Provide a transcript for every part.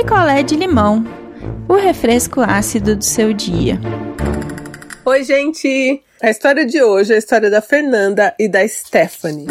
picolé de limão, o refresco ácido do seu dia. Oi, gente! A história de hoje é a história da Fernanda e da Stephanie.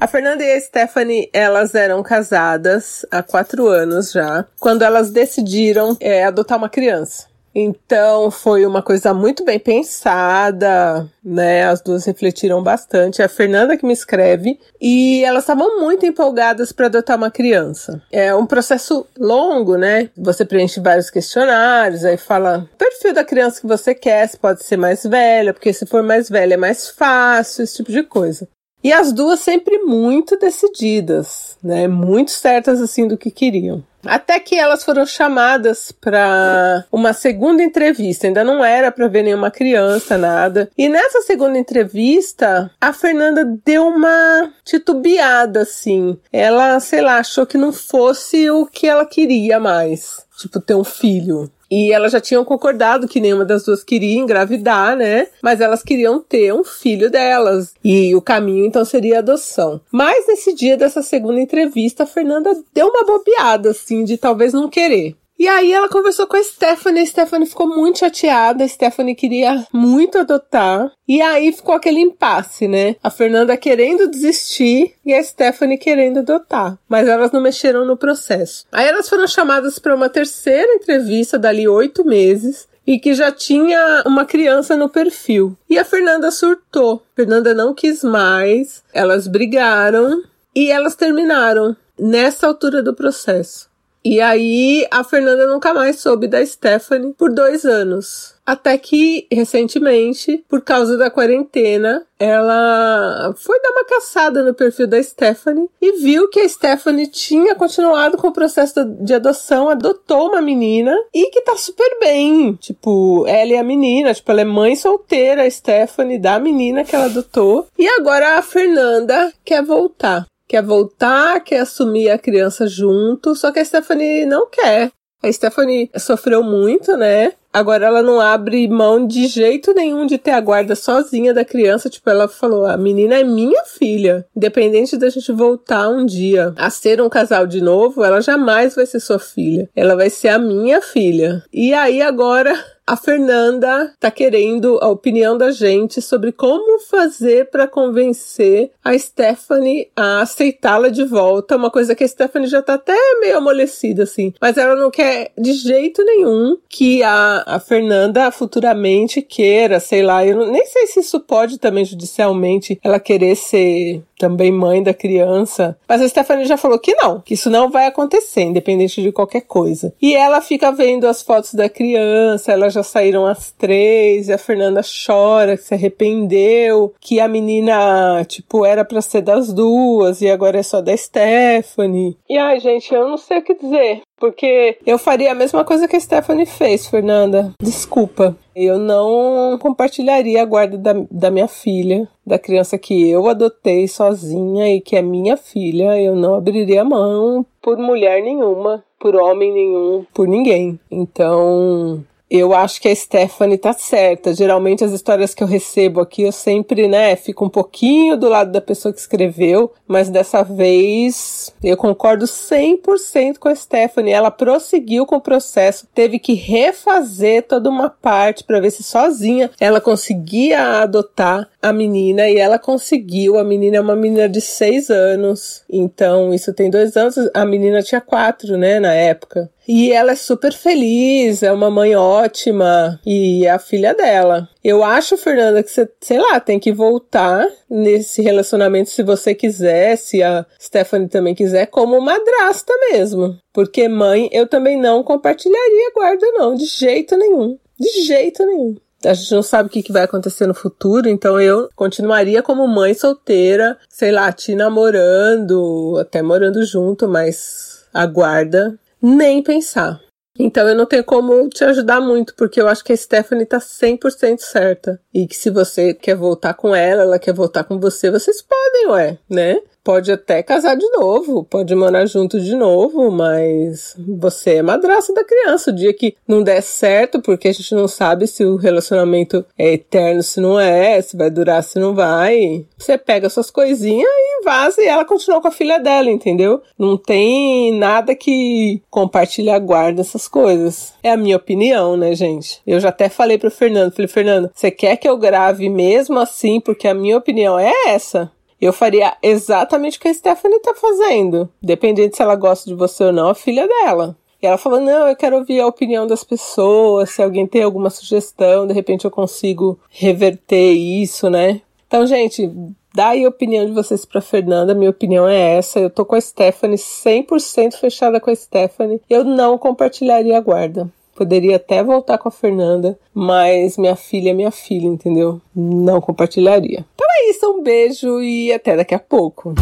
A Fernanda e a Stephanie, elas eram casadas há quatro anos já, quando elas decidiram é, adotar uma criança. Então foi uma coisa muito bem pensada, né? As duas refletiram bastante. É a Fernanda que me escreve e elas estavam muito empolgadas para adotar uma criança. É um processo longo, né? Você preenche vários questionários, aí fala o perfil da criança que você quer, se pode ser mais velha, porque se for mais velha é mais fácil, esse tipo de coisa. E as duas sempre muito decididas, né? Muito certas assim do que queriam. Até que elas foram chamadas para uma segunda entrevista. Ainda não era para ver nenhuma criança, nada. E nessa segunda entrevista, a Fernanda deu uma titubeada assim. Ela, sei lá, achou que não fosse o que ela queria mais. Tipo, ter um filho. E elas já tinham concordado que nenhuma das duas queria engravidar, né? Mas elas queriam ter um filho delas. E o caminho então seria a adoção. Mas nesse dia dessa segunda entrevista, a Fernanda deu uma bobeada, assim, de talvez não querer. E aí ela conversou com a Stephanie, a Stephanie ficou muito chateada, a Stephanie queria muito adotar. E aí ficou aquele impasse, né? A Fernanda querendo desistir e a Stephanie querendo adotar. Mas elas não mexeram no processo. Aí elas foram chamadas para uma terceira entrevista dali oito meses e que já tinha uma criança no perfil. E a Fernanda surtou. A Fernanda não quis mais. Elas brigaram e elas terminaram nessa altura do processo. E aí a Fernanda nunca mais soube da Stephanie por dois anos. Até que, recentemente, por causa da quarentena, ela foi dar uma caçada no perfil da Stephanie e viu que a Stephanie tinha continuado com o processo de adoção, adotou uma menina e que tá super bem. Tipo, ela e a menina, tipo, ela é mãe solteira, a Stephanie, da menina que ela adotou. E agora a Fernanda quer voltar quer voltar, quer assumir a criança junto, só que a Stephanie não quer. A Stephanie sofreu muito, né? Agora ela não abre mão de jeito nenhum de ter a guarda sozinha da criança. Tipo, ela falou: a menina é minha filha. Independente da gente voltar um dia a ser um casal de novo, ela jamais vai ser sua filha. Ela vai ser a minha filha. E aí agora a Fernanda tá querendo a opinião da gente sobre como fazer para convencer a Stephanie a aceitá-la de volta. Uma coisa que a Stephanie já tá até meio amolecida, assim. Mas ela não quer de jeito nenhum que a, a Fernanda futuramente queira, sei lá. Eu nem sei se isso pode também judicialmente ela querer ser também mãe da criança. Mas a Stephanie já falou que não, que isso não vai acontecer, independente de qualquer coisa. E ela fica vendo as fotos da criança, elas já saíram as três, e a Fernanda chora, que se arrependeu, que a menina, tipo, era pra ser das duas, e agora é só da Stephanie. E ai, gente, eu não sei o que dizer. Porque eu faria a mesma coisa que a Stephanie fez, Fernanda. Desculpa. Eu não compartilharia a guarda da, da minha filha, da criança que eu adotei sozinha e que é minha filha. Eu não abriria mão por mulher nenhuma, por homem nenhum, por ninguém. Então, eu acho que a Stephanie tá certa. Geralmente as histórias que eu recebo aqui, eu sempre, né, fico um pouquinho do lado da pessoa que escreveu, mas dessa vez eu concordo 100% com a Stephanie. Ela prosseguiu com o processo, teve que refazer toda uma parte para ver se sozinha ela conseguia adotar a menina e ela conseguiu. A menina é uma menina de seis anos, então isso tem dois anos. A menina tinha quatro, né, na época. E ela é super feliz, é uma mãe ótima e é a filha dela. Eu acho, Fernanda, que você, sei lá, tem que voltar nesse relacionamento se você quiser, se a Stephanie também quiser, como madrasta mesmo. Porque mãe, eu também não compartilharia guarda, não, de jeito nenhum. De jeito nenhum. A gente não sabe o que, vai acontecer no futuro, então eu continuaria como mãe solteira, sei lá, te namorando, até morando junto, mas a guarda nem pensar. Então eu não tenho como te ajudar muito, porque eu acho que a Stephanie tá 100% certa. E que se você quer voltar com ela, ela quer voltar com você, vocês podem, ué, né? pode até casar de novo, pode morar junto de novo, mas você é madraça da criança. O dia que não der certo, porque a gente não sabe se o relacionamento é eterno, se não é, se vai durar, se não vai. Você pega suas coisinhas vaza e ela continua com a filha dela, entendeu? Não tem nada que compartilhar guarda essas coisas. É a minha opinião, né, gente? Eu já até falei pro Fernando, falei, Fernando, você quer que eu grave mesmo assim? Porque a minha opinião é essa eu faria exatamente o que a Stephanie tá fazendo. Dependendo se ela gosta de você ou não, a filha dela. E ela falou: Não, eu quero ouvir a opinião das pessoas. Se alguém tem alguma sugestão, de repente eu consigo reverter isso, né? Então, gente, dá aí a opinião de vocês pra Fernanda. Minha opinião é essa. Eu tô com a Stephanie, 100% fechada com a Stephanie. Eu não compartilharia a guarda. Poderia até voltar com a Fernanda, mas minha filha é minha filha, entendeu? Não compartilharia. Então é isso, um beijo e até daqui a pouco.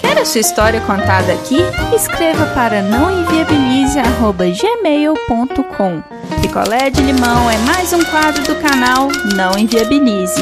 Quer a sua história contada aqui? Escreva para nãoenviabilize.gmail.com Picolé de limão é mais um quadro do canal Não Enviabilize.